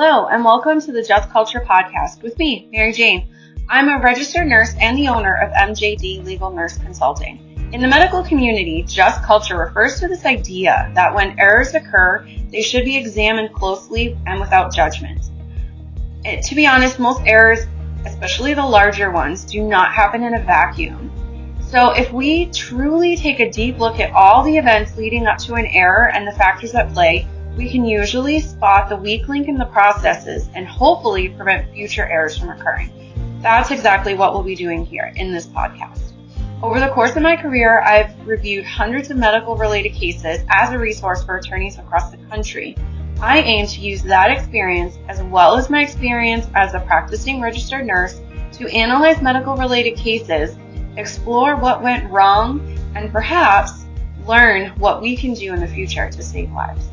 Hello, and welcome to the Just Culture podcast with me, Mary Jane. I'm a registered nurse and the owner of MJD Legal Nurse Consulting. In the medical community, just culture refers to this idea that when errors occur, they should be examined closely and without judgment. It, to be honest, most errors, especially the larger ones, do not happen in a vacuum. So if we truly take a deep look at all the events leading up to an error and the factors at play, we can usually spot the weak link in the processes and hopefully prevent future errors from occurring. That's exactly what we'll be doing here in this podcast. Over the course of my career, I've reviewed hundreds of medical related cases as a resource for attorneys across the country. I aim to use that experience as well as my experience as a practicing registered nurse to analyze medical related cases explore what went wrong, and perhaps learn what we can do in the future to save lives.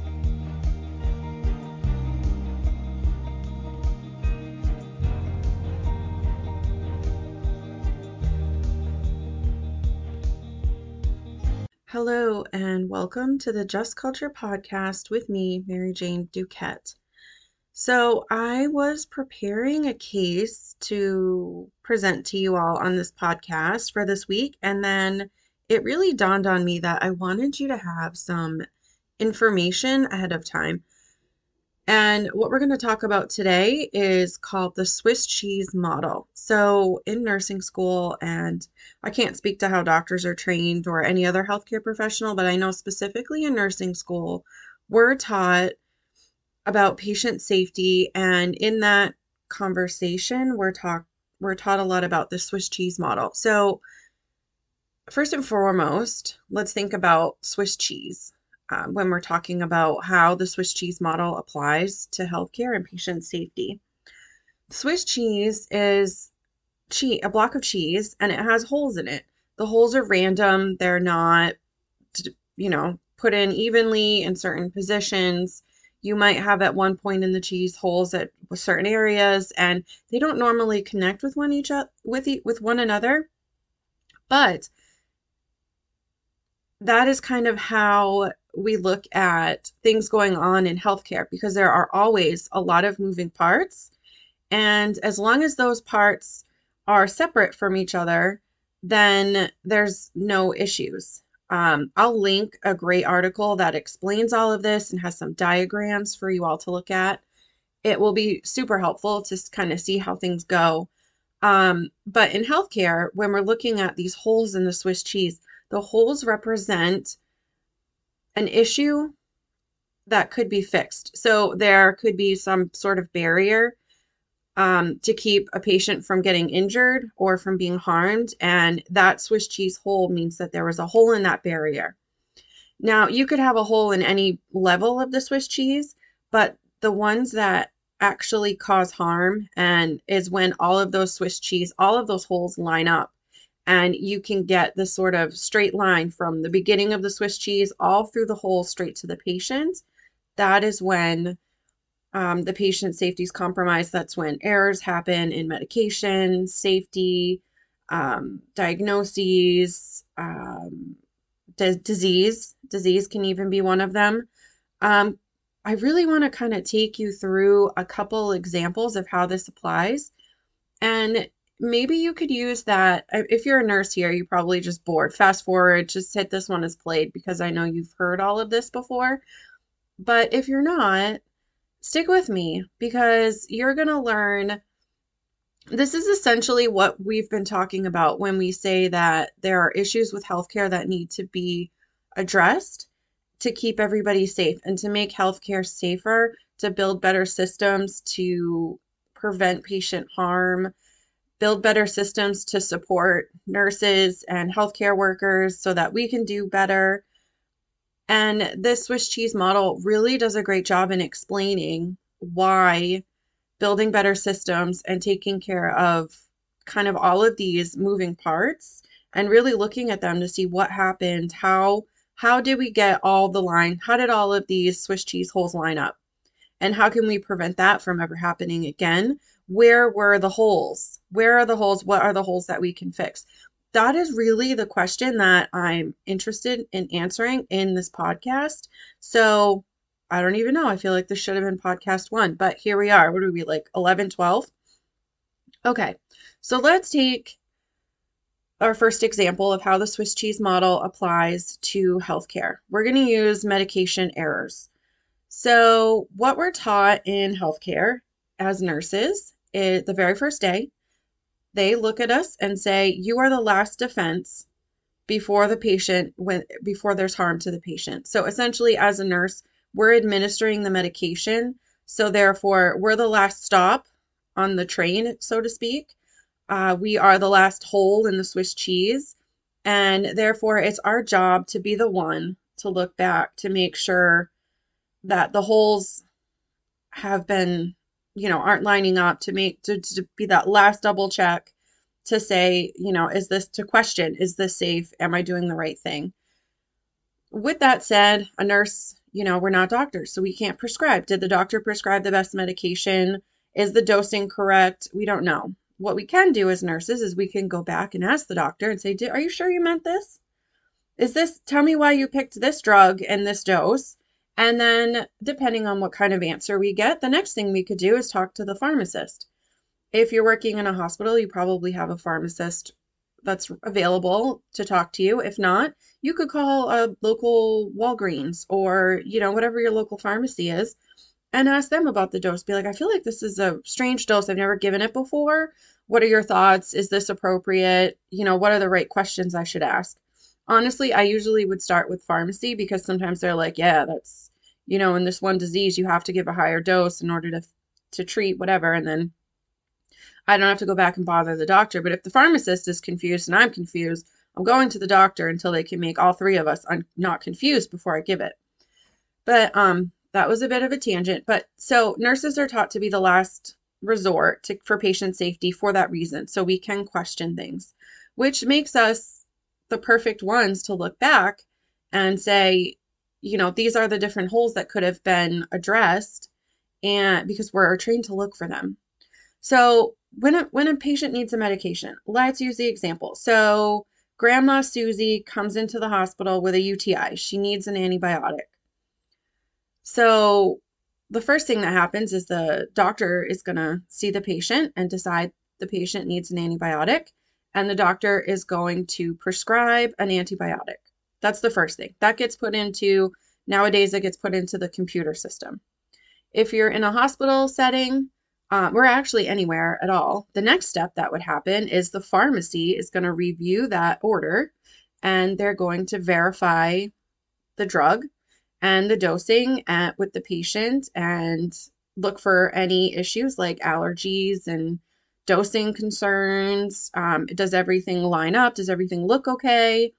Hello, and welcome to the Just Culture podcast with me, Mary Jane Duquette. So, I was preparing a case to present to you all on this podcast for this week, and then it really dawned on me that I wanted you to have some information ahead of time. And what we're going to talk about today is called the Swiss cheese model. So, in nursing school, and I can't speak to how doctors are trained or any other healthcare professional, but I know specifically in nursing school, we're taught about patient safety and in that conversation we're talk we're taught a lot about the Swiss cheese model. So first and foremost, let's think about Swiss cheese um, when we're talking about how the Swiss cheese model applies to healthcare and patient safety. Swiss cheese is cheese, a block of cheese, and it has holes in it. The holes are random; they're not, you know, put in evenly in certain positions you might have at one point in the cheese holes at certain areas and they don't normally connect with one each other with with one another but that is kind of how we look at things going on in healthcare because there are always a lot of moving parts and as long as those parts are separate from each other then there's no issues um, I'll link a great article that explains all of this and has some diagrams for you all to look at. It will be super helpful to kind of see how things go. Um, but in healthcare, when we're looking at these holes in the Swiss cheese, the holes represent an issue that could be fixed. So there could be some sort of barrier um, to keep a patient from getting injured or from being harmed. And that Swiss cheese hole means that there was a hole in that barrier. Now, you could have a hole in any level of the Swiss cheese, but the ones that actually cause harm and is when all of those Swiss cheese, all of those holes line up. And you can get the sort of straight line from the beginning of the Swiss cheese all through the hole straight to the patient. That is when um, the patient safety is compromised. That's when errors happen in medication, safety, um, diagnoses, um, d- disease. Disease can even be one of them. Um, I really want to kind of take you through a couple examples of how this applies. And maybe you could use that. Uh, if you're a nurse here, you're probably just bored. Fast forward, just hit this one as played because I know you've heard all of this before. But if you're not, stick with me because you're going to learn. This is essentially what we've been talking about when we say that there are issues with healthcare that need to be addressed to keep everybody safe and to make healthcare safer, to build better systems to prevent patient harm, build better systems to support nurses and healthcare workers so that we can do better and this Swiss cheese model really does a great job in explaining why building better systems and taking care of kind of all of these moving parts and really looking at them to see what happened, how how did we get all the line, how did all of these Swiss cheese holes line up? And how can we prevent that from ever happening again? Where were the holes? Where are the holes? What are the holes that we can fix? that is really the question that I'm interested in answering in this podcast. So I don't even know. I feel like this should have been podcast one, but here we are. What are we like 11, 12? Okay, so let's take our first example of how the Swiss cheese model applies to healthcare. We're going to use medication errors. So, what we're taught in healthcare as nurses, is the very first day, they look at us and say, "You are the last defense before the patient when before there's harm to the patient." So, essentially as a nurse, we're administering the medication, so therefore we're the last stop on the train, so to speak. Uh, we are the last hole in the Swiss cheese, and therefore it's our job to be the one to look back to make sure that the holes have been, you know, aren't lining up to make to, to be that last double check to say, you know, is this to question, is this safe? Am I doing the right thing? With that said, a nurse, you know, we're not doctors, so we can't prescribe. Did the doctor prescribe the best medication? Is the dosing correct? We don't know what we can do as nurses is we can go back and ask the doctor and say, Are you sure you meant this? Is this, tell me why you picked this drug and this dose? And then, depending on what kind of answer we get, the next thing we could do is talk to the pharmacist. If you're working in a hospital, you probably have a pharmacist that's available to talk to you. If not, you could call a local Walgreens or, you know, whatever your local pharmacy is and ask them about the dose. Be like, I feel like this is a strange dose. I've never given it before. What are your thoughts? Is this appropriate? You know, what are the right questions I should ask? Honestly, I usually would start with pharmacy because sometimes they're like, yeah, that's, you know, in this one disease, you have to give a higher dose in order to to treat whatever. And then I don't have to go back and bother the doctor. But if the pharmacist is confused and I'm confused, I'm going to the doctor until they can make all three of us not confused before I give it. But um, that was a bit of a tangent, but so nurses are taught to be the last resort to, for patient safety for that reason. So we can question things, which makes us the perfect ones to look back and say, you know, these are the different holes that could have been addressed and because we're trained to look for them. So when a, when a patient needs a medication, let's use the example. So grandma Susie comes into the hospital with a UTI. She needs an antibiotic. So the first thing that happens is the doctor is going to see the patient and decide the patient needs an antibiotic, and the doctor is going to prescribe an antibiotic. That's the first thing. That gets put into, nowadays, it gets put into the computer system. If you're in a hospital setting, um, or actually anywhere at all, the next step that would happen is the pharmacy is going to review that order and they're going to verify the drug and the dosing at, with the patient and look for any issues like allergies and dosing concerns. Um, does everything line up? Does everything look okay?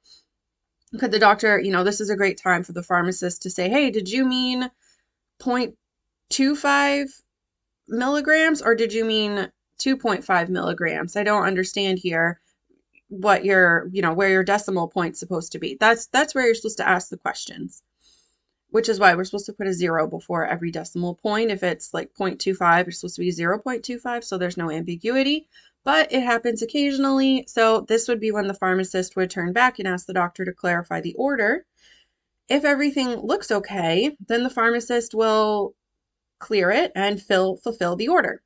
Could the doctor, you know, this is a great time for the pharmacist to say, hey, did you mean 0.25 milligrams or did you mean 2.5 milligrams? I don't understand here what your, you know, where your decimal point's supposed to be. That's that's where you're supposed to ask the questions which is why we're supposed to put a zero before every decimal point. If it's like 0.25, it's supposed to be 0.25, so there's no ambiguity, but it happens occasionally. So this would be when the pharmacist would turn back and ask the doctor to clarify the order. If everything looks okay, then the pharmacist will clear it and fill, fulfill the order.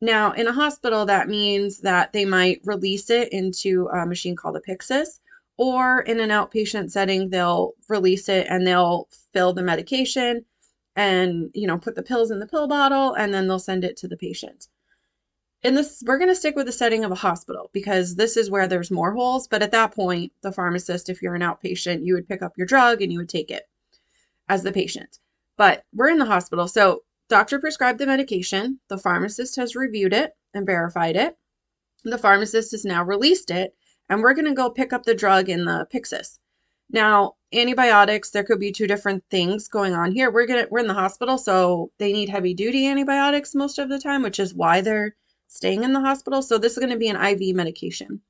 Now, in a hospital, that means that they might release it into a machine called a Pyxis, or in an outpatient setting, they'll release it and they'll fill the medication and, you know, put the pills in the pill bottle and then they'll send it to the patient. In this, we're going to stick with the setting of a hospital because this is where there's more holes. But at that point, the pharmacist, if you're an outpatient, you would pick up your drug and you would take it as the patient. But we're in the hospital. So, doctor prescribed the medication. The pharmacist has reviewed it and verified it. The pharmacist has now released it and we're going to go pick up the drug in the Pyxis. Now, antibiotics, there could be two different things going on here. We're to we're in the hospital, so they need heavy duty antibiotics most of the time, which is why they're staying in the hospital. So this is going to be an IV medication.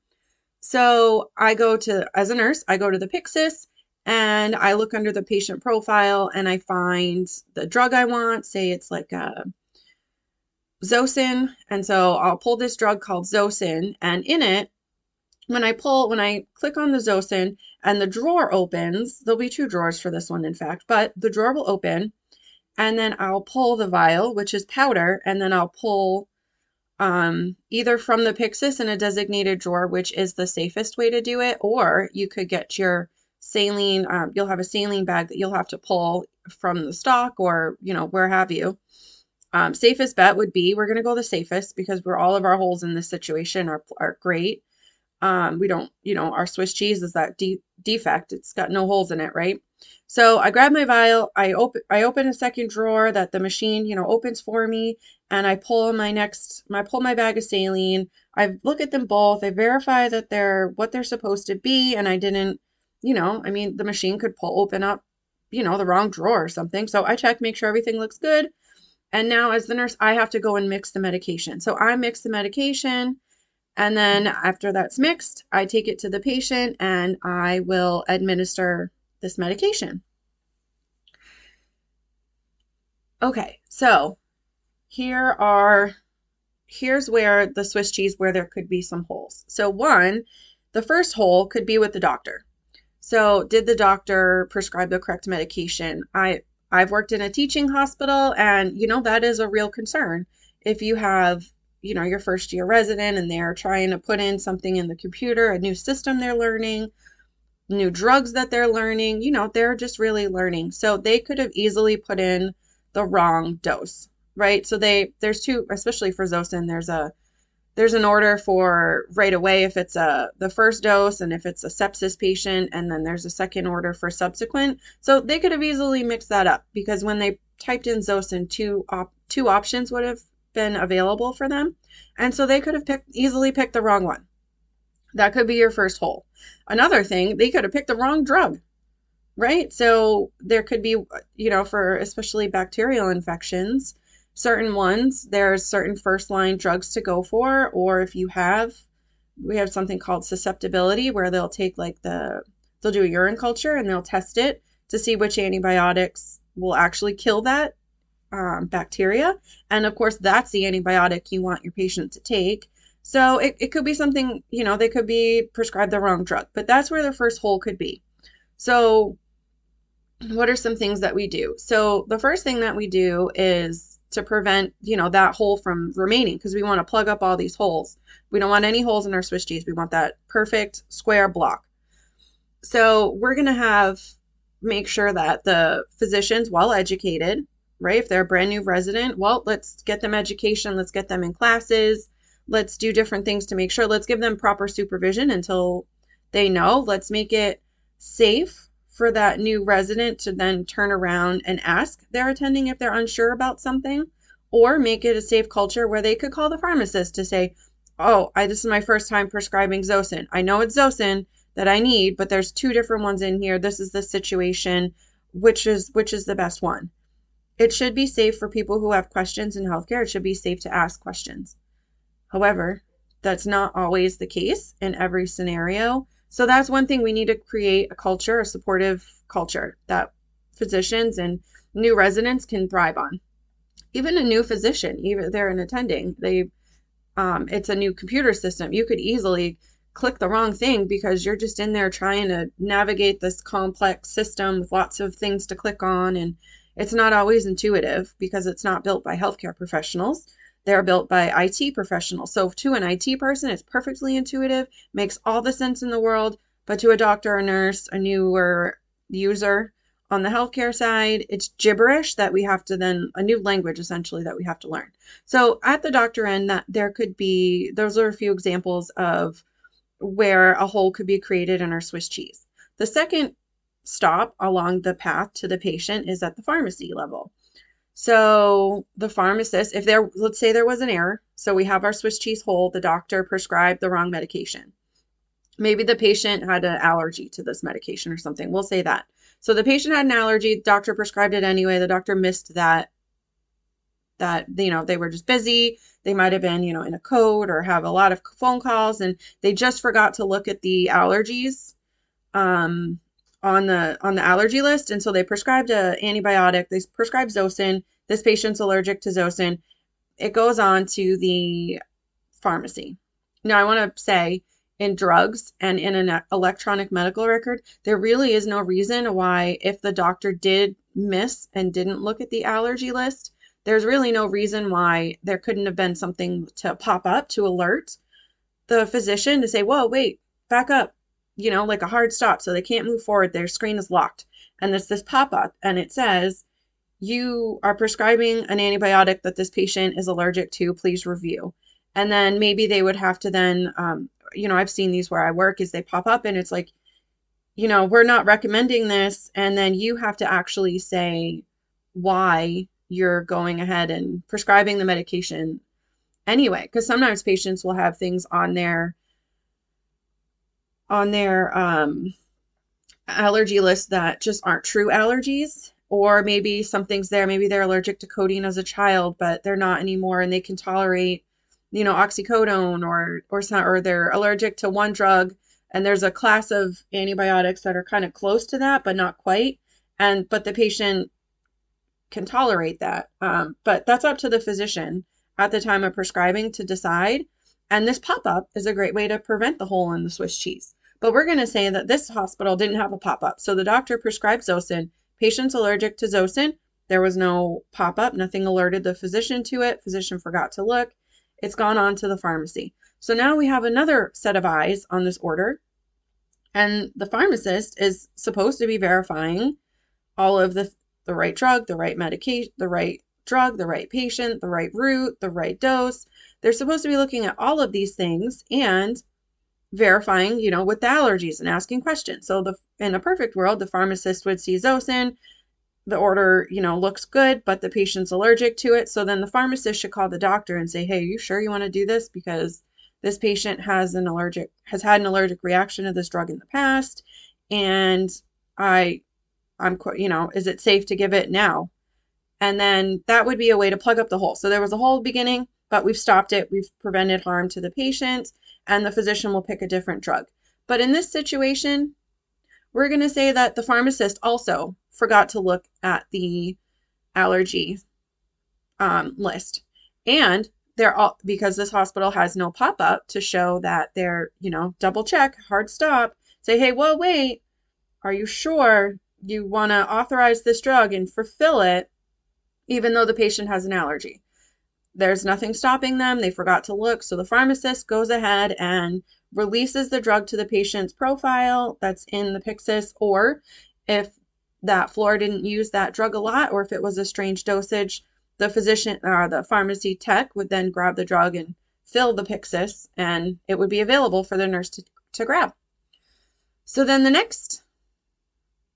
So I go to as a nurse, I go to the Pyxis and I look under the patient profile and I find the drug I want, say it's like uh, a Zosyn, and so I'll pull this drug called Zosyn and in it when I pull, when I click on the Zosyn and the drawer opens, there'll be two drawers for this one, in fact, but the drawer will open and then I'll pull the vial, which is powder, and then I'll pull um, either from the Pyxis in a designated drawer, which is the safest way to do it, or you could get your saline, um, you'll have a saline bag that you'll have to pull from the stock or, you know, where have you. Um, safest bet would be we're going to go the safest because we're all of our holes in this situation are, are great. Um, we don't, you know, our Swiss cheese is that de defect. It's got no holes in it, right? So I grab my vial, I open I open a second drawer that the machine, you know, opens for me, and I pull my next I pull my bag of saline. I look at them both. I verify that they're what they're supposed to be, and I didn't, you know, I mean the machine could pull open up, you know, the wrong drawer or something. So I check, make sure everything looks good. And now as the nurse, I have to go and mix the medication. So I mix the medication. And then after that's mixed, I take it to the patient and I will administer this medication. Okay, so here are here's where the Swiss cheese where there could be some holes. So one, the first hole could be with the doctor. So did the doctor prescribe the correct medication? I I've worked in a teaching hospital and you know that is a real concern. If you have, you know, your first year resident and they're trying to put in something in the computer, a new system they're learning, new drugs that they're learning. You know, they're just really learning. So they could have easily put in the wrong dose, right? So they there's two, especially for Zosyn, there's a there's an order for right away if it's a the first dose and if it's a sepsis patient and then there's a second order for subsequent. So they could have easily mixed that up because when they typed in Zosyn, two op, two options would have been available for them. And so they could have picked easily picked the wrong one. That could be your first hole. Another thing, they could have picked the wrong drug, right? So there could be, you know, for especially bacterial infections, certain ones, there's certain first line drugs to go for, or if you have, we have something called susceptibility where they'll take like the, they'll do a urine culture and they'll test it to see which antibiotics will actually kill that um, bacteria. And of course, that's the antibiotic you want your patient to take. So it, it could be something, you know, they could be prescribed the wrong drug, but that's where the first hole could be. So what are some things that we do? So the first thing that we do is to prevent, you know, that hole from remaining because we want to plug up all these holes. We don't want any holes in our Swiss cheese. We want that perfect square block. So we're going to have make sure that the physician's well educated, right? If they're a brand new resident, well, let's get them education, let's get them in classes, let's do different things to make sure. Let's give them proper supervision until they know. Let's make it safe for that new resident to then turn around and ask their attending if they're unsure about something, or make it a safe culture where they could call the pharmacist to say, Oh, I, this is my first time prescribing Zosyn. I know it's Zosyn that I need, but there's two different ones in here. This is the situation. Which is which is the best one? It should be safe for people who have questions in healthcare. It should be safe to ask questions. However, that's not always the case in every scenario. So that's one thing we need to create a culture, a supportive culture that physicians and new residents can thrive on. Even a new physician, even they're an attending, they um, it's a new computer system. You could easily click the wrong thing because you're just in there trying to navigate this complex system with lots of things to click on and it's not always intuitive because it's not built by healthcare professionals. They're built by IT professionals. So to an IT person, it's perfectly intuitive, makes all the sense in the world. But to a doctor, a nurse, a newer user on the healthcare side, it's gibberish that we have to then a new language essentially that we have to learn. So at the doctor end, that there could be those are a few examples of where a hole could be created in our Swiss cheese. The second stop along the path to the patient is at the pharmacy level. So the pharmacist, if there, let's say there was an error, so we have our Swiss cheese hole, the doctor prescribed the wrong medication. Maybe the patient had an allergy to this medication or something. We'll say that. So the patient had an allergy, doctor prescribed it anyway. The doctor missed that that you know they were just busy they might have been you know in a code or have a lot of phone calls and they just forgot to look at the allergies um, on the on the allergy list and so they prescribed a antibiotic. They prescribed zosyn this patient's allergic to zosyn it goes on to the pharmacy. Now i want to say in drugs and in an electronic medical record, there really is no reason why, if the doctor did miss and didn't look at the allergy list, there's really no reason why there couldn't have been something to pop up to alert the physician to say, whoa, wait, back up, you know, like a hard stop. So they can't move forward. Their screen is locked. And there's this pop up and it says, you are prescribing an antibiotic that this patient is allergic to. Please review. And then maybe they would have to then, um, you know, I've seen these where I work is they pop up and it's like, you know, we're not recommending this. And then you have to actually say why you're going ahead and prescribing the medication anyway. Because sometimes patients will have things on their on their um, allergy list that just aren't true allergies or maybe something's there maybe they're allergic to codeine as a child but they're not anymore and they can tolerate you know oxycodone or or or they're allergic to one drug and there's a class of antibiotics that are kind of close to that but not quite and but the patient can tolerate that um, but that's up to the physician at the time of prescribing to decide and this pop-up is a great way to prevent the hole in the swiss cheese but we're going to say that this hospital didn't have a pop-up so the doctor prescribed zosyn patients allergic to zosyn there was no pop-up nothing alerted the physician to it physician forgot to look it's gone on to the pharmacy. So now we have another set of eyes on this order. And the pharmacist is supposed to be verifying all of the, the right drug, the right medication, the right drug, the right patient, the right route, the right dose. They're supposed to be looking at all of these things and verifying, you know, with the allergies and asking questions. So the in a perfect world, the pharmacist would see Zosyn, the order, you know, looks good, but the patient's allergic to it. So then the pharmacist should call the doctor and say, "Hey, are you sure you want to do this because this patient has an allergic has had an allergic reaction to this drug in the past and I I'm you know, is it safe to give it now?" And then that would be a way to plug up the hole. So there was a hole beginning, but we've stopped it. We've prevented harm to the patient and the physician will pick a different drug. But in this situation, we're going to say that the pharmacist also forgot to look at the allergy um, list. And they're all because this hospital has no pop up to show that they're, you know, double check, hard stop, say, hey, well, wait, are you sure you want to authorize this drug and fulfill it, even though the patient has an allergy? There's nothing stopping them. They forgot to look. So the pharmacist goes ahead and releases the drug to the patient's profile that's in the Pyxis, or if that floor didn't use that drug a lot, or if it was a strange dosage, the physician or uh, the pharmacy tech would then grab the drug and fill the Pyxis, and it would be available for the nurse to, to grab. So then the next,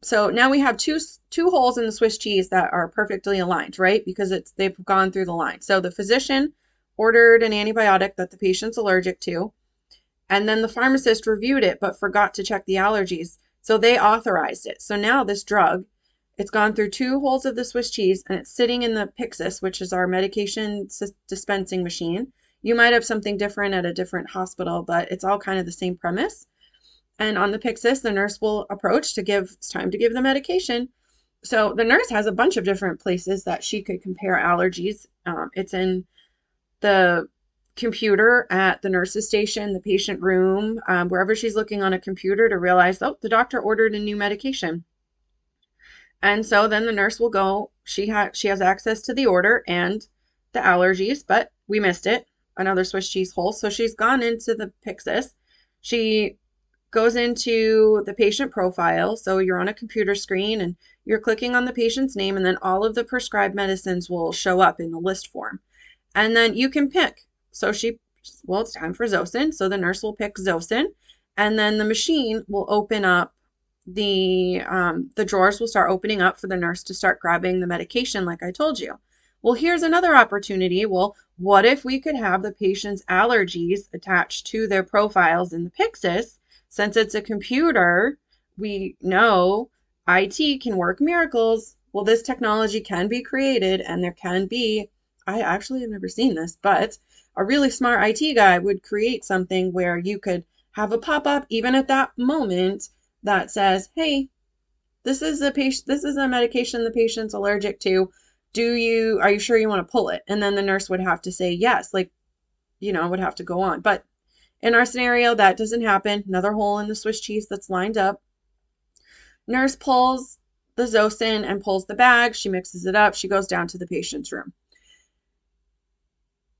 so now we have two two holes in the Swiss cheese that are perfectly aligned, right? Because it's they've gone through the line. So the physician ordered an antibiotic that the patient's allergic to, and then the pharmacist reviewed it but forgot to check the allergies. So they authorized it. So now this drug, it's gone through two holes of the Swiss cheese and it's sitting in the Pyxis, which is our medication dispensing machine. You might have something different at a different hospital, but it's all kind of the same premise. And on the Pyxis, the nurse will approach to give, it's time to give the medication. So the nurse has a bunch of different places that she could compare allergies. Um, it's in the computer at the nurse's station, the patient room, um, wherever she's looking on a computer to realize, oh, the doctor ordered a new medication. And so then the nurse will go, she, ha- she has access to the order and the allergies, but we missed it, another Swiss cheese hole. So she's gone into the Pyxis. She goes into the patient profile. So you're on a computer screen and you're clicking on the patient's name, and then all of the prescribed medicines will show up in the list form. And then you can pick so she, well, it's time for Zosyn. So the nurse will pick Zosyn, and then the machine will open up the um, the drawers will start opening up for the nurse to start grabbing the medication, like I told you. Well, here's another opportunity. Well, what if we could have the patient's allergies attached to their profiles in the Pyxis? Since it's a computer, we know IT can work miracles. Well, this technology can be created and there can be, I actually have never seen this, but a really smart IT guy would create something where you could have a pop up even at that moment that says, "Hey, this is a patient this is a medication the patient's allergic to. Do you are you sure you want to pull it?" And then the nurse would have to say yes, like you know, would have to go on. But In our scenario, that doesn't happen. Another hole in the Swiss cheese that's lined up. Nurse pulls the Zosyn and pulls the bag. She mixes it up. She goes down to the patient's room.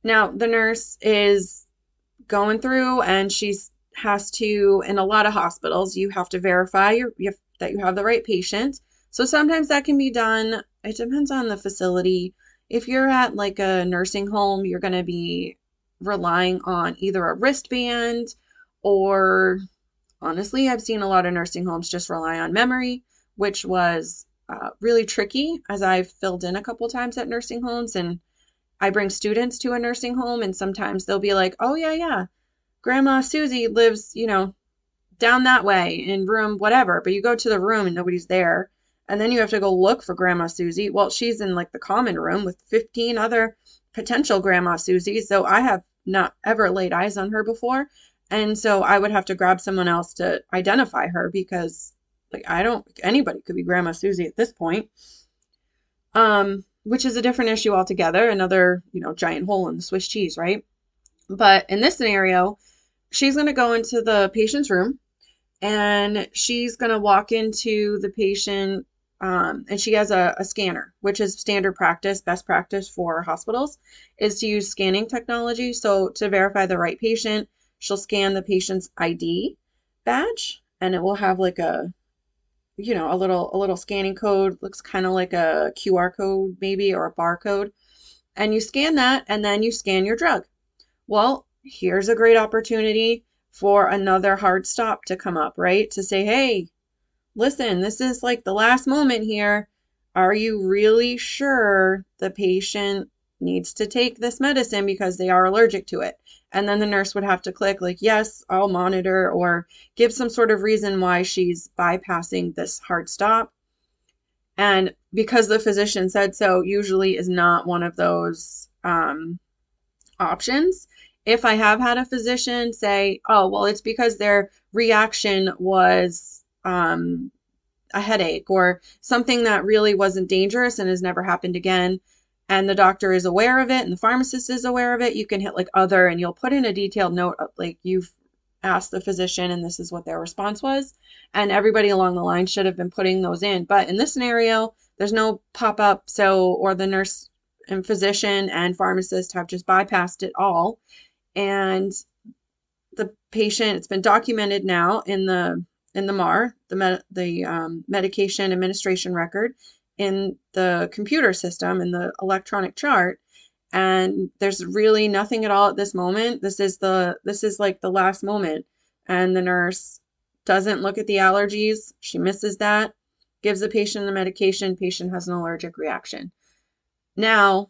Now, the nurse is going through and she's has to in a lot of hospitals you have to verify your, you have, that you have the right patient so sometimes that can be done it depends on the facility if you're at like a nursing home you're going to be relying on either a wristband or honestly i've seen a lot of nursing homes just rely on memory which was uh, really tricky as i've filled in a couple times at nursing homes and I bring students to a nursing home and sometimes they'll be like, oh, yeah, yeah, Grandma Susie lives, you know, down that way in room whatever. But you go to the room and nobody's there. And then you have to go look for Grandma Susie. Well, she's in like the common room with 15 other potential Grandma Susie. So I have not ever laid eyes on her before. And so I would have to grab someone else to identify her because like I don't anybody could be Grandma Susie at this point. Um which is a different issue altogether. Another, you know, giant hole in the Swiss cheese, right? But in this scenario, she's going to go into the patient's room and she's going to walk into the patient um, and she has a, a, scanner, which is standard practice, best practice for hospitals, is to use scanning technology. So to verify the right patient, she'll scan the patient's ID badge and it will have like a you know, a little a little scanning code, looks kind of like a QR code maybe or a barcode. And you scan that and then you scan your drug. Well, here's a great opportunity for another hard stop to come up, right? To say, "Hey, listen, this is like the last moment here. Are you really sure the patient needs to take this medicine because they are allergic to it. And then the nurse would have to click, like, yes, I'll monitor, or give some sort of reason why she's bypassing this hard stop. And because the physician said so, usually is not one of those um, options. If I have had a physician say, oh, well, it's because their reaction was um, a headache or something that really wasn't dangerous and has never happened again, and the doctor is aware of it and the pharmacist is aware of it, you can hit like other and you'll put in a detailed note of, like you've asked the physician and this is what their response was. And everybody along the line should have been putting those in. But in this scenario, there's no pop up. So, or the nurse and physician and pharmacist have just bypassed it all. And the patient, it's been documented now in the in the MAR, the med, the um, medication administration record, in the computer system in the electronic chart. And there's really nothing at all at this moment. This is the this is like the last moment. And the nurse doesn't look at the allergies. She misses that. Gives the patient the medication. Patient has an allergic reaction. Now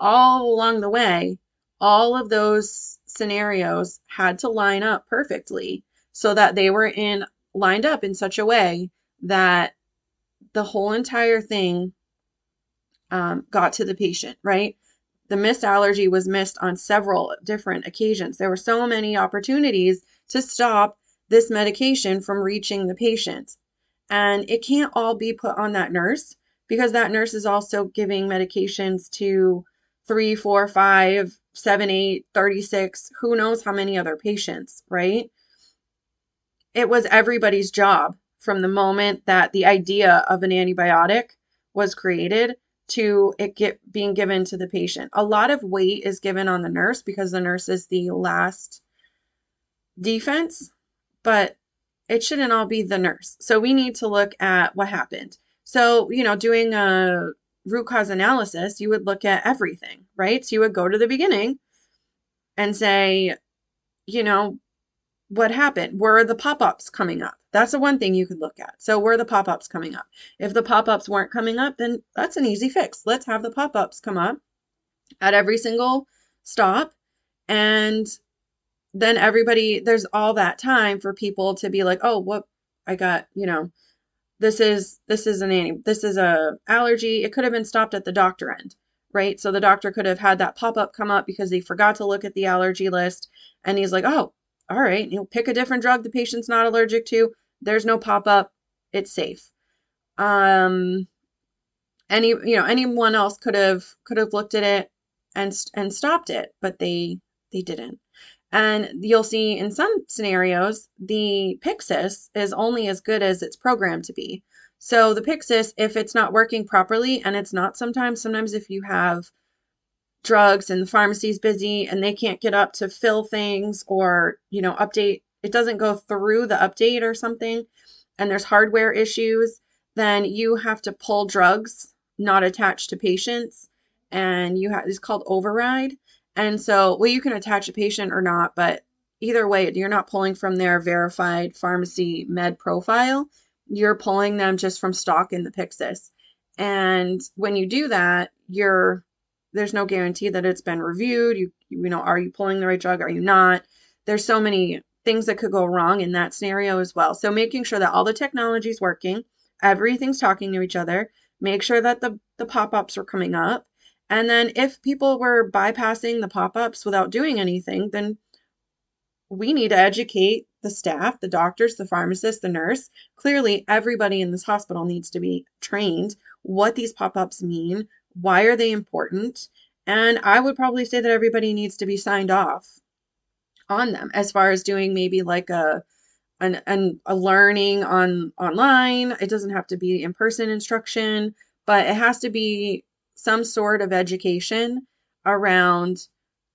all along the way all of those scenarios had to line up perfectly so that they were in lined up in such a way that the whole entire thing um, got to the patient, right? The missed allergy was missed on several different occasions. There were so many opportunities to stop this medication from reaching the patient. And it can't all be put on that nurse because that nurse is also giving medications to three, four, five, seven, eight, 36, who knows how many other patients, right? It was everybody's job from the moment that the idea of an antibiotic was created to it get being given to the patient. A lot of weight is given on the nurse because the nurse is the last defense, but it shouldn't all be the nurse. So we need to look at what happened. So, you know, doing a root cause analysis, you would look at everything, right? So you would go to the beginning and say, you know, what happened? Were the pop ups coming up? That's the one thing you could look at. So, were the pop ups coming up? If the pop ups weren't coming up, then that's an easy fix. Let's have the pop ups come up at every single stop. And then everybody, there's all that time for people to be like, oh, what I got, you know, this is this is an anti this is a allergy. It could have been stopped at the doctor end, right? So the doctor could have had that pop up come up because he forgot to look at the allergy list, and he's like, oh, all right, you'll pick a different drug the patient's not allergic to. There's no pop up. It's safe. Um, any you know anyone else could have could have looked at it and and stopped it, but they they didn't. And you'll see in some scenarios, the Pyxis is only as good as it's programmed to be. So the Pyxis, if it's not working properly, and it's not sometimes, sometimes if you have drugs and the pharmacy's busy and they can't get up to fill things or, you know, update, it doesn't go through the update or something, and there's hardware issues, then you have to pull drugs not attached to patients and you have it's called override and so, well, you can attach a patient or not, but either way, you're not pulling from their verified pharmacy med profile. You're pulling them just from stock in the Pyxis. And when you do that, you're there's no guarantee that it's been reviewed. You you know, are you pulling the right drug? Are you not? There's so many things that could go wrong in that scenario as well. So making sure that all the technology is working, everything's talking to each other, make sure that the the pop-ups are coming up and then if people were bypassing the pop ups without doing anything, then we need to educate the staff, the doctors, the pharmacist, the nurse. Clearly, everybody in this hospital needs to be trained what these pop ups mean, why are they important. And I would probably say that everybody needs to be signed off on them as far as doing maybe like a an, an a learning on online. It doesn't have to be in person instruction, but it has to be some sort of education around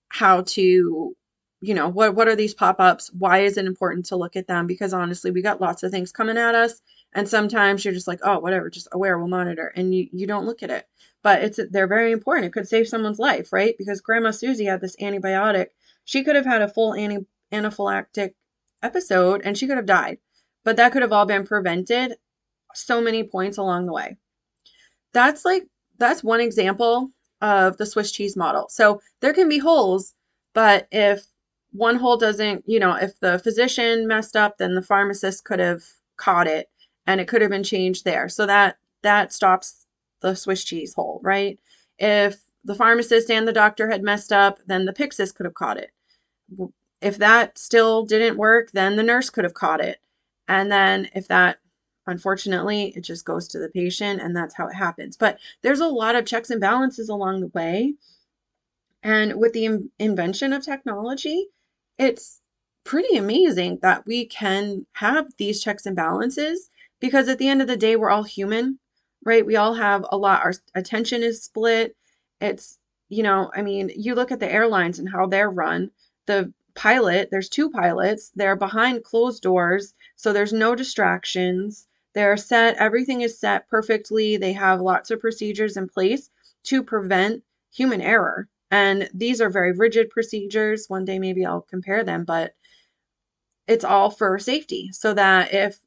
how to you know what what are these pop-ups why is it important to look at them because honestly we got lots of things coming at us and sometimes you're just like oh whatever just aware we'll monitor and you you don't look at it but it's they're very important it could save someone's life right because grandma susie had this antibiotic she could have had a full anti anaphylactic episode and she could have died but that could have all been prevented so many points along the way that's like that's one example of the Swiss cheese model. So there can be holes, but if one hole doesn't, you know, if the physician messed up, then the pharmacist could have caught it and it could have been changed there. So that that stops the Swiss cheese hole, right? If the pharmacist and the doctor had messed up, then the Pyxis could have caught it. If that still didn't work, then the nurse could have caught it. And then if that Unfortunately, it just goes to the patient and that's how it happens. But there's a lot of checks and balances along the way. And with the in- invention of technology, it's pretty amazing that we can have these checks and balances because at the end of the day, we're all human, right? We all have a lot, our attention is split. It's, you know, I mean, you look at the airlines and how they're run. The pilot, there's two pilots, they're behind closed doors, so there's no distractions. They're set, everything is set perfectly. They have lots of procedures in place to prevent human error. And these are very rigid procedures. One day maybe I'll compare them, but it's all for safety so that if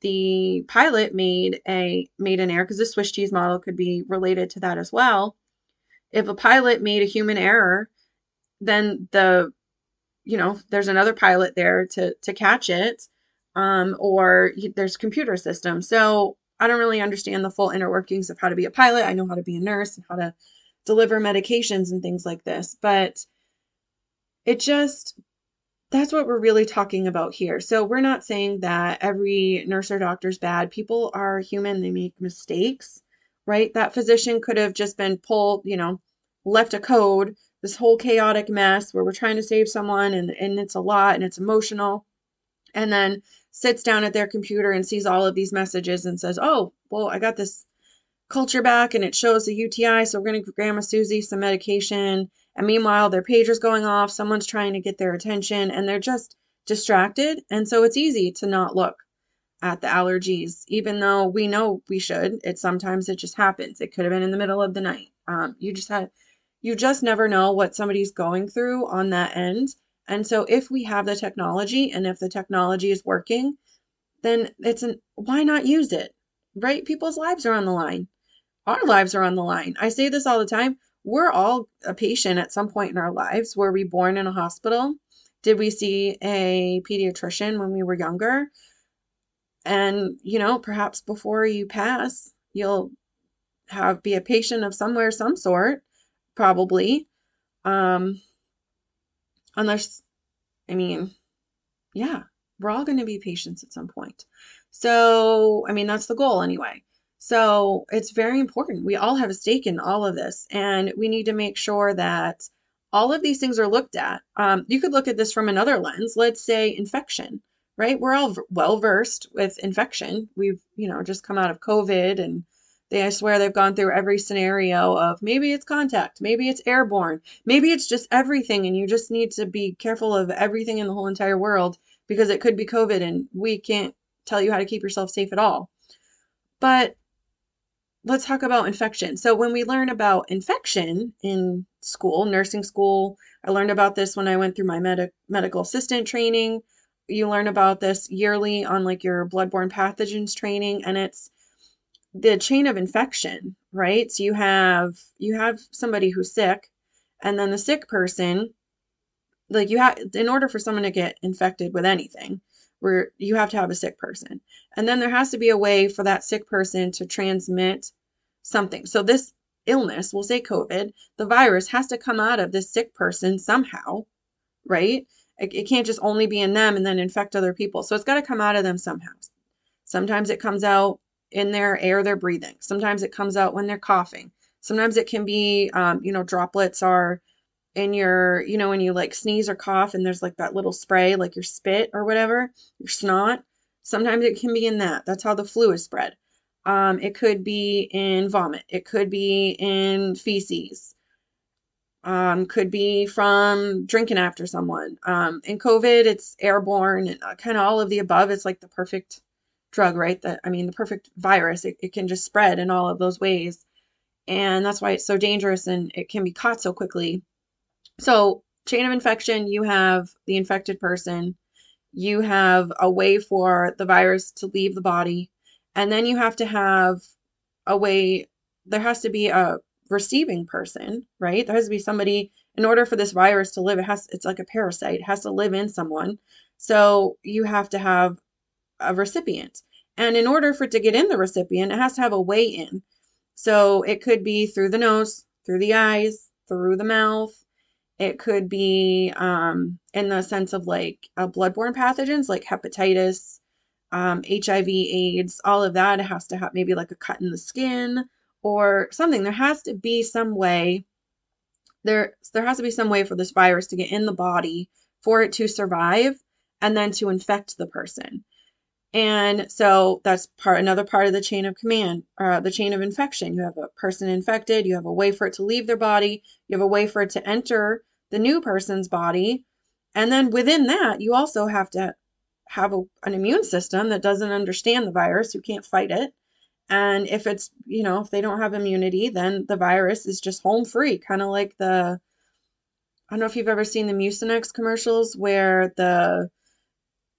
the pilot made a made an error because the Swiss cheese model could be related to that as well. If a pilot made a human error, then the you know, there's another pilot there to to catch it um, or there's computer systems. So I don't really understand the full inner workings of how to be a pilot. I know how to be a nurse and how to deliver medications and things like this, but it just that's what we're really talking about here. So we're not saying that every nurse or doctor is bad. People are human, they make mistakes, right? That physician could have just been pulled, you know, left a code, this whole chaotic mess where we're trying to save someone and, and it's a lot and it's emotional. And then sits down at their computer and sees all of these messages and says, Oh, well, I got this culture back and it shows the UTI, so we're going to Grandma Susie some medication. And meanwhile, their pager's going off, someone's trying to get their attention, and they're just distracted. And so it's easy to not look at the allergies, even though we know we should. It sometimes it just happens. It could have been in the middle of the night. Um, you just had, you just never know what somebody's going through on that end. And so if we have the technology and if the technology is working, then it's an why not use it? Right? People's lives are on the line. Our lives are on the line. I say this all the time. We're all a patient at some point in our lives. Were we born in a hospital? Did we see a pediatrician when we were younger? And, you know, perhaps before you pass, you'll have be a patient of somewhere, some sort, probably. Um, unless, I mean, yeah, we're all going to be patients at some point. So, I mean, that's the goal anyway. So, it's very important. We all have a stake in all of this, and we need to make sure that all of these things are looked at. Um, you could look at this from another lens. Let's say infection, right? We're all well versed with infection. We've, you know, just come out of COVID and they, I swear they've gone through every scenario of maybe it's contact, maybe it's airborne, maybe it's just everything. And you just need to be careful of everything in the whole entire world because it could be COVID and we can't tell you how to keep yourself safe at all. But let's talk about infection. So when we learn about infection in school, nursing school, I learned about this when I went through my med- medical assistant training. You learn about this yearly on like your bloodborne pathogens training and it's the chain of infection, right? So you have you have somebody who's sick and then the sick person like you have in order for someone to get infected with anything, where you have to have a sick person. And then there has to be a way for that sick person to transmit something. So this illness, we'll say COVID, the virus has to come out of this sick person somehow, right? It, it can't just only be in them and then infect other people. So it's got to come out of them somehow. Sometimes it comes out in their air they're breathing. Sometimes it comes out when they're coughing. Sometimes it can be, um, you know, droplets are in your, you know, when you like sneeze or cough and there's like that little spray, like your spit or whatever, your snot. Sometimes it can be in that. That's how the flu is spread. Um, it could be in vomit. It could be in feces. Um, could be from drinking after someone. Um, in COVID, it's airborne and uh, kind of all of the above. It's like the perfect drug, right? That I mean, the perfect virus. It, it can just spread in all of those ways, and that's why it's so dangerous and it can be caught so quickly. So, chain of infection. You have the infected person. You have a way for the virus to leave the body and then you have to have a way, there has to be a receiving person, right? There has to be somebody in order for this virus to live. It has, it's like a parasite, it has to live in someone. So you have to have a recipient. And in order for it to get in the recipient, it has to have a way in. So it could be through the nose, through the eyes, through the mouth. It could be um, in the sense of like uh, bloodborne pathogens like hepatitis, um, HIV, AIDS, all of that. It has to have maybe like a cut in the skin or something. There has to be some way. There, there has to be some way for this virus to get in the body for it to survive and then to infect the person. And so that's part another part of the chain of command, uh, the chain of infection. You have a person infected, you have a way for it to leave their body, you have a way for it to enter the new person's body, and then within that, you also have to have a, an immune system that doesn't understand the virus, who can't fight it. And if it's, you know, if they don't have immunity, then the virus is just home free, kind of like the, I don't know if you've ever seen the Mucinex commercials where the,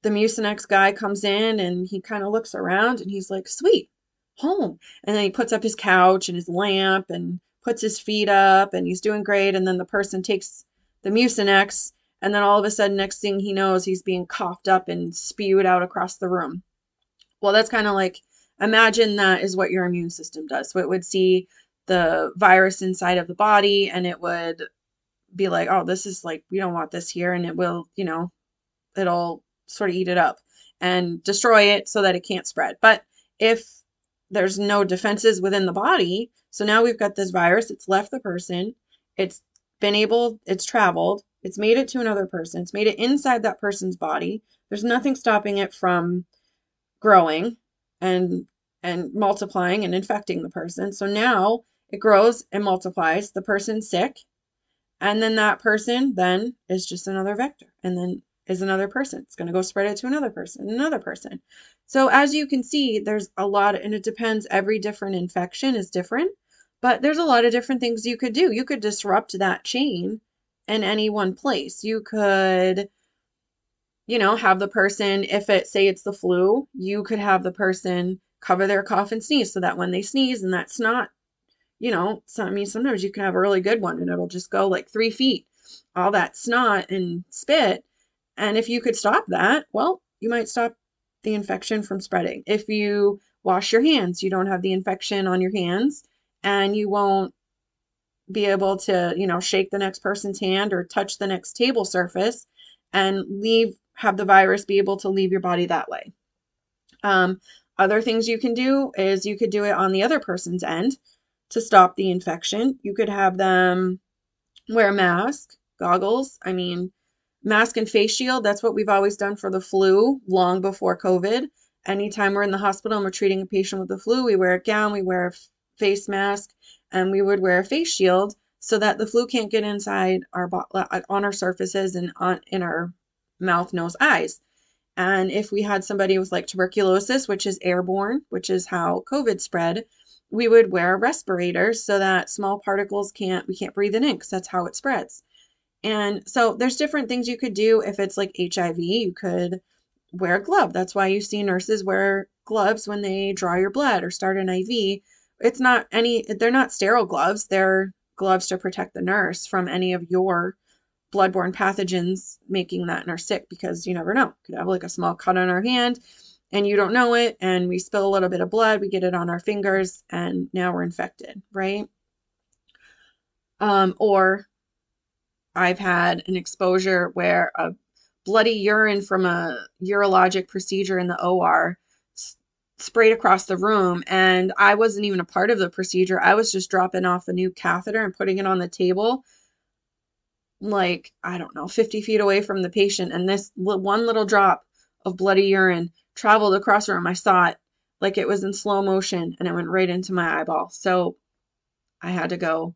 the Mucinex guy comes in and he kind of looks around and he's like, sweet, home. And then he puts up his couch and his lamp and puts his feet up and he's doing great. And then the person takes the Mucinex and then all of a sudden, next thing he knows, he's being coughed up and spewed out across the room. Well, that's kind of like imagine that is what your immune system does. So it would see the virus inside of the body and it would be like, oh, this is like, we don't want this here. And it will, you know, it'll sort of eat it up and destroy it so that it can't spread. But if there's no defenses within the body, so now we've got this virus, it's left the person, it's been able, it's traveled, it's made it to another person. It's made it inside that person's body. There's nothing stopping it from growing and and multiplying and infecting the person. So now it grows and multiplies. The person's sick. And then that person then is just another vector and then is another person. It's going to go spread it to another person, another person. So as you can see, there's a lot, and it depends. Every different infection is different, but there's a lot of different things you could do. You could disrupt that chain in any one place. You could, you know, have the person, if it say it's the flu, you could have the person cover their cough and sneeze so that when they sneeze and that's not, you know, so, I mean, sometimes you can have a really good one and it'll just go like three feet, all that snot and spit. And if you could stop that, well, you might stop the infection from spreading. If you wash your hands, you don't have the infection on your hands and you won't be able to, you know, shake the next person's hand or touch the next table surface and leave, have the virus be able to leave your body that way. Um, other things you can do is you could do it on the other person's end to stop the infection. You could have them wear a mask goggles. I mean, mask and face shield, that's what we've always done for the flu long before COVID. Anytime we're in the hospital and we're treating a patient with the flu, we wear a gown, we wear a face mask, and we would wear a face shield so that the flu can't get inside our uh, on our surfaces and on in our mouth, nose, eyes. And if we had somebody with like tuberculosis, which is airborne, which is how COVID spread, we would wear a respirator so that small particles can't we can't breathe it in because that's how it spreads. And so there's different things you could do if it's like HIV, you could wear a glove. That's why you see nurses wear gloves when they draw your blood or start an IV. It's not any they're not sterile gloves. They're gloves to protect the nurse from any of your bloodborne pathogens making that nurse sick because you never know. Could have like a small cut on our hand and you don't know it and we spill a little bit of blood, we get it on our fingers and now we're infected, right? Um, or I've had an exposure where a bloody urine from a urologic procedure in the OR sprayed across the room and I wasn't even a part of the procedure. I was just dropping off a new catheter and putting it on the table like, I don't know, 50 feet away from the patient. And this one little drop of bloody urine traveled across the room. I saw it like it was in slow motion and it went right into my eyeball. So I had to go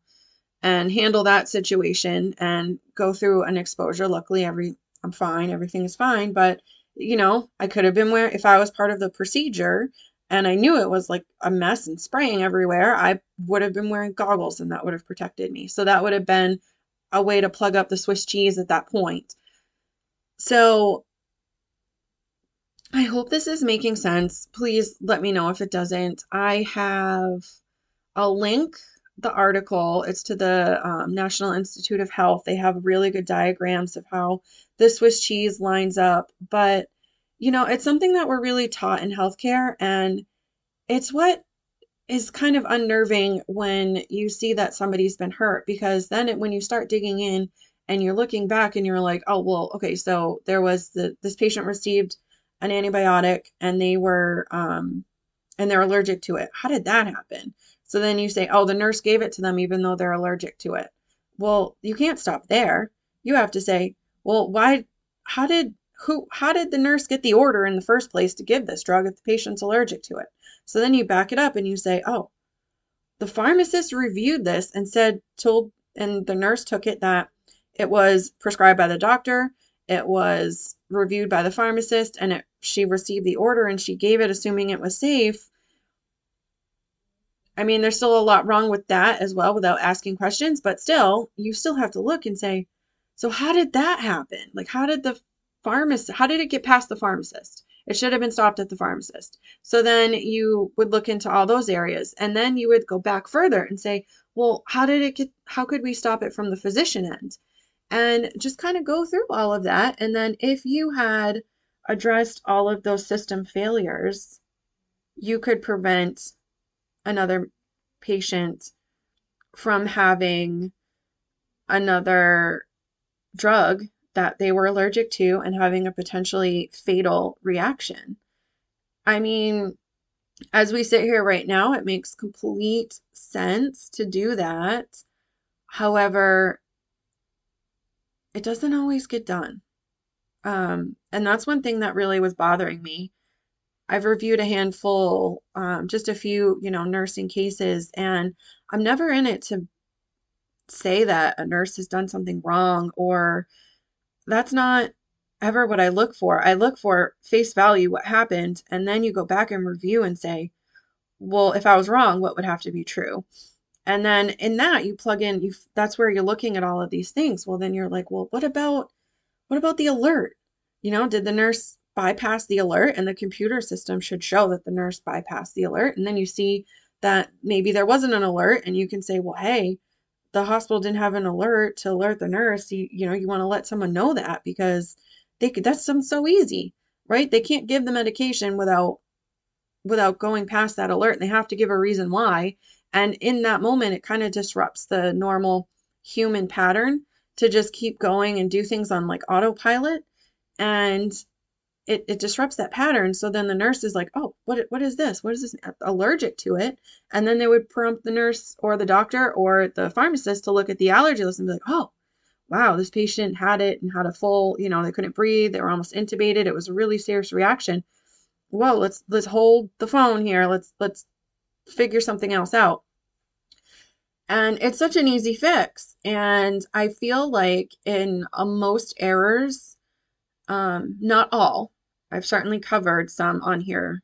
and handle that situation and go through an exposure. Luckily, every I'm fine, everything is fine. But you know, I could have been where if I was part of the procedure and I knew it was like a mess and spraying everywhere, I would have been wearing goggles and that would have protected me. So that would have been a way to plug up the Swiss cheese at that point. So I hope this is making sense. Please let me know if it doesn't. I have a link the article. It's to the um, National Institute of Health. They have really good diagrams of how the Swiss cheese lines up. But, you know, it's something that we're really taught in healthcare, and it's what is kind of unnerving when you see that somebody's been hurt because then it, when you start digging in and you're looking back and you're like, oh well, okay, so there was the this patient received an antibiotic and they were um and they're allergic to it. How did that happen? So then you say, oh, the nurse gave it to them even though they're allergic to it. Well, you can't stop there. You have to say, well, why how did who how did the nurse get the order in the first place to give this drug if the patient's allergic to it? So then you back it up and you say, oh, the pharmacist reviewed this and said, told, and the nurse took it that it was prescribed by the doctor, it was reviewed by the pharmacist, and it, she received the order and she gave it assuming it was safe. I mean, there's still a lot wrong with that as well without asking questions, but still, you still have to look and say, so how did that happen? Like, how did the pharmacist, how did it get past the pharmacist? It should have been stopped at the pharmacist. So then you would look into all those areas and then you would go back further and say, well, how did it get, how could we stop it from the physician end? And just kind of go through all of that. And then if you had addressed all of those system failures, you could prevent another patient from having another drug that they were allergic to and having a potentially fatal reaction. I mean, as we sit here right now, it makes complete sense to do that. However, it doesn't always get done. Um, and that's one thing that really was bothering me. I've reviewed a handful, um, just a few, you know, nursing cases, and I'm never in it to say that a nurse has done something wrong or that's not ever what I look for. I look for face value, what happened, and then you go back and review and say, well, if I was wrong, what would have to be true? And then in that you plug in, you that's where you're looking at all of these things. Well, then you're like, well, what about what about the alert? You know, did the nurse bypass the alert? And the computer system should show that the nurse bypassed the alert. And then you see that maybe there wasn't an alert, and you can say, well, hey, the hospital didn't have an alert to alert the nurse, you, you know, you want to let someone know that because they could, that's some so easy, right? They can't give the medication without without going past that alert. They have to give a reason why. And in that moment, it kind of disrupts the normal human pattern to just keep going and do things on like autopilot. And it, it disrupts that pattern. So then the nurse is like, oh, what, what is this? What is this? Allergic to it. And then they would prompt the nurse or the doctor or the pharmacist to look at the allergy list and be like, oh, wow, this patient had it and had a full, you know, they couldn't breathe, they were almost intubated. It was a really serious reaction. Well, let's let's hold the phone here. Let's let's figure something else out. And it's such an easy fix. And I feel like in uh, most errors, um, not all, I've certainly covered some on here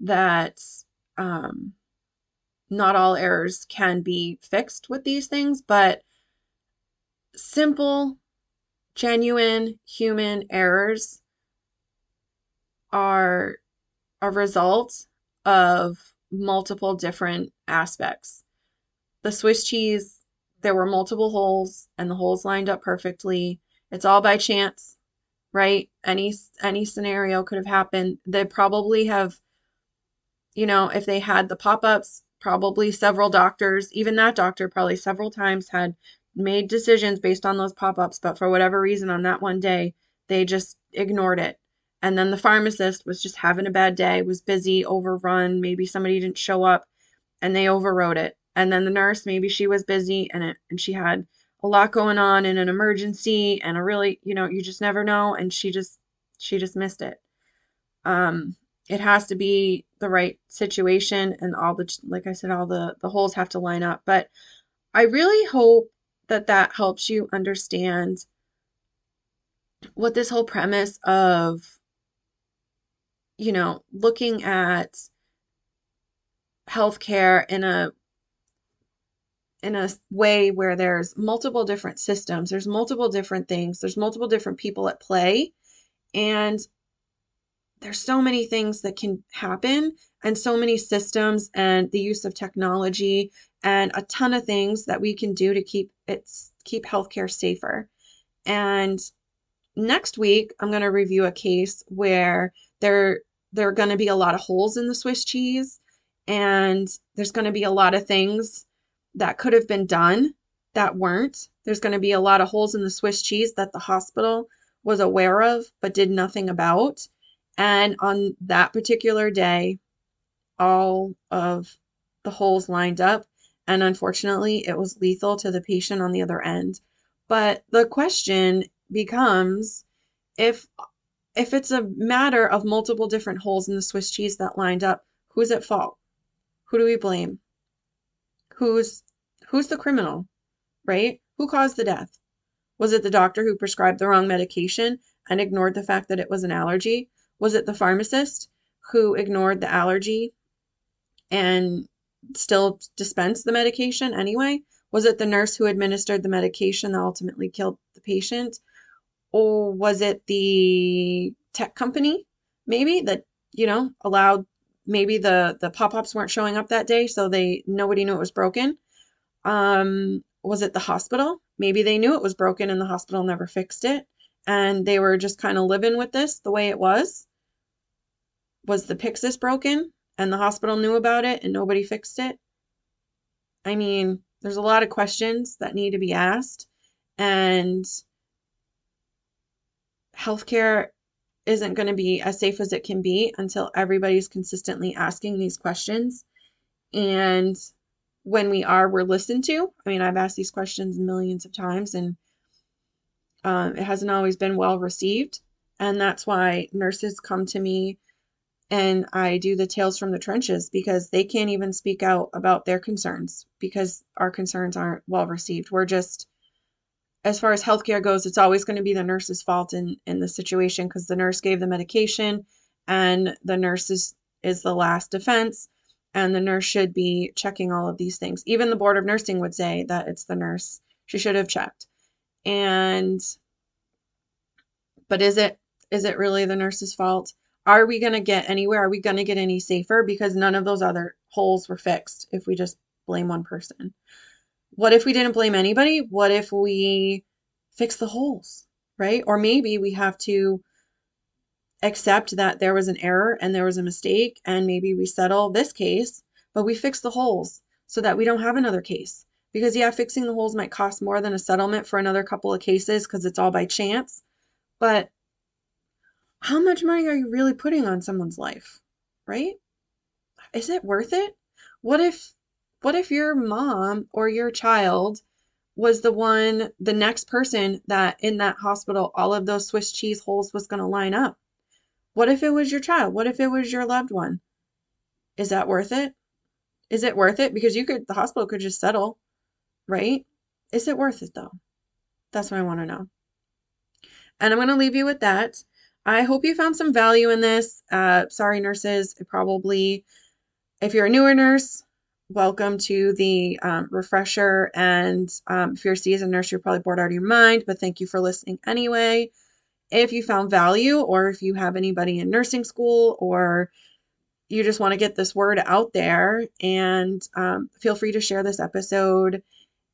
that um, not all errors can be fixed with these things, but simple, genuine human errors are a result of multiple different aspects. The Swiss cheese, there were multiple holes and the holes lined up perfectly. It's all by chance, right? Any any scenario could have happened. They probably have you know, if they had the pop-ups, probably several doctors, even that doctor probably several times had made decisions based on those pop-ups, but for whatever reason on that one day, they just ignored it. And then the pharmacist was just having a bad day, was busy, overrun, maybe somebody didn't show up and they overrode it. And then the nurse, maybe she was busy and it and she had a lot going on in an emergency and a really, you know, you just never know and she just she just missed it. Um it has to be the right situation and all the like I said all the the holes have to line up but I really hope that that helps you understand what this whole premise of you know looking at healthcare in a in a way where there's multiple different systems, there's multiple different things, there's multiple different people at play, and there's so many things that can happen and so many systems and the use of technology and a ton of things that we can do to keep it keep healthcare safer. And next week I'm going to review a case where there there are going to be a lot of holes in the Swiss cheese and there's going to be a lot of things that could have been done that weren't. There's going to be a lot of holes in the Swiss cheese that the hospital was aware of but did nothing about. And on that particular day, all of the holes lined up. And unfortunately, it was lethal to the patient on the other end. But the question becomes if if it's a matter of multiple different holes in the Swiss cheese that lined up, who's at fault? Who do we blame? Who's who's the criminal? Right? Who caused the death? Was it the doctor who prescribed the wrong medication and ignored the fact that it was an allergy? Was it the pharmacist who ignored the allergy and still dispensed the medication anyway? Was it the nurse who administered the medication that ultimately killed the patient? Or was it the tech company maybe that, you know, allowed maybe the the pop-ups weren't showing up that day so they nobody knew it was broken? Um was it the hospital? Maybe they knew it was broken and the hospital never fixed it and they were just kind of living with this the way it was. Was the Pyxis broken and the hospital knew about it and nobody fixed it? I mean, there's a lot of questions that need to be asked, and healthcare isn't going to be as safe as it can be until everybody's consistently asking these questions. And when we are, we're listened to. I mean, I've asked these questions millions of times, and um, it hasn't always been well received. And that's why nurses come to me and I do the tales from the trenches because they can't even speak out about their concerns because our concerns aren't well received. We're just, as far as healthcare goes, it's always going to be the nurse's fault in, in the situation because the nurse gave the medication and the nurse is, is the last defense and the nurse should be checking all of these things. Even the board of nursing would say that it's the nurse. She should have checked. And but is it is it really the nurse's fault? Are we going to get anywhere? Are we going to get any safer because none of those other holes were fixed if we just blame one person? What if we didn't blame anybody? What if we fix the holes, right? Or maybe we have to accept that there was an error and there was a mistake and maybe we settle this case, but we fix the holes so that we don't have another case because, yeah, fixing the holes might cost more than a settlement for another couple of cases because it's all by chance. But how much money are you really putting on someone's life? Right? Is it worth it? What if what if your mom or your child was the one, the next person that in that hospital, all of those Swiss cheese holes was going to line up? What if it was your child? What if it was your loved one? Is that worth it? Is it worth it? Because you could, the hospital could just settle, right? Is it worth it though? That's what I want to know. And I'm going to leave you with that. I hope you found some value in this. Uh, sorry, nurses. Probably, if you're a newer nurse, welcome to the um, refresher. And um, if you're a seasoned nurse, you're probably bored out of your mind, but thank you for listening anyway. If you found value, or if you have anybody in nursing school, or you just want to get this word out there, and um, feel free to share this episode.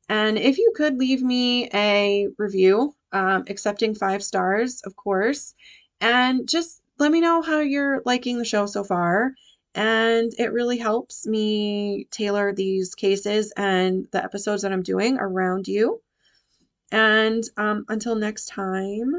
And if you could leave me a review, um, accepting five stars, of course, and just let me know how you're liking the show so far and it really helps me tailor these cases and the episodes that I'm doing around you. And um, until next time,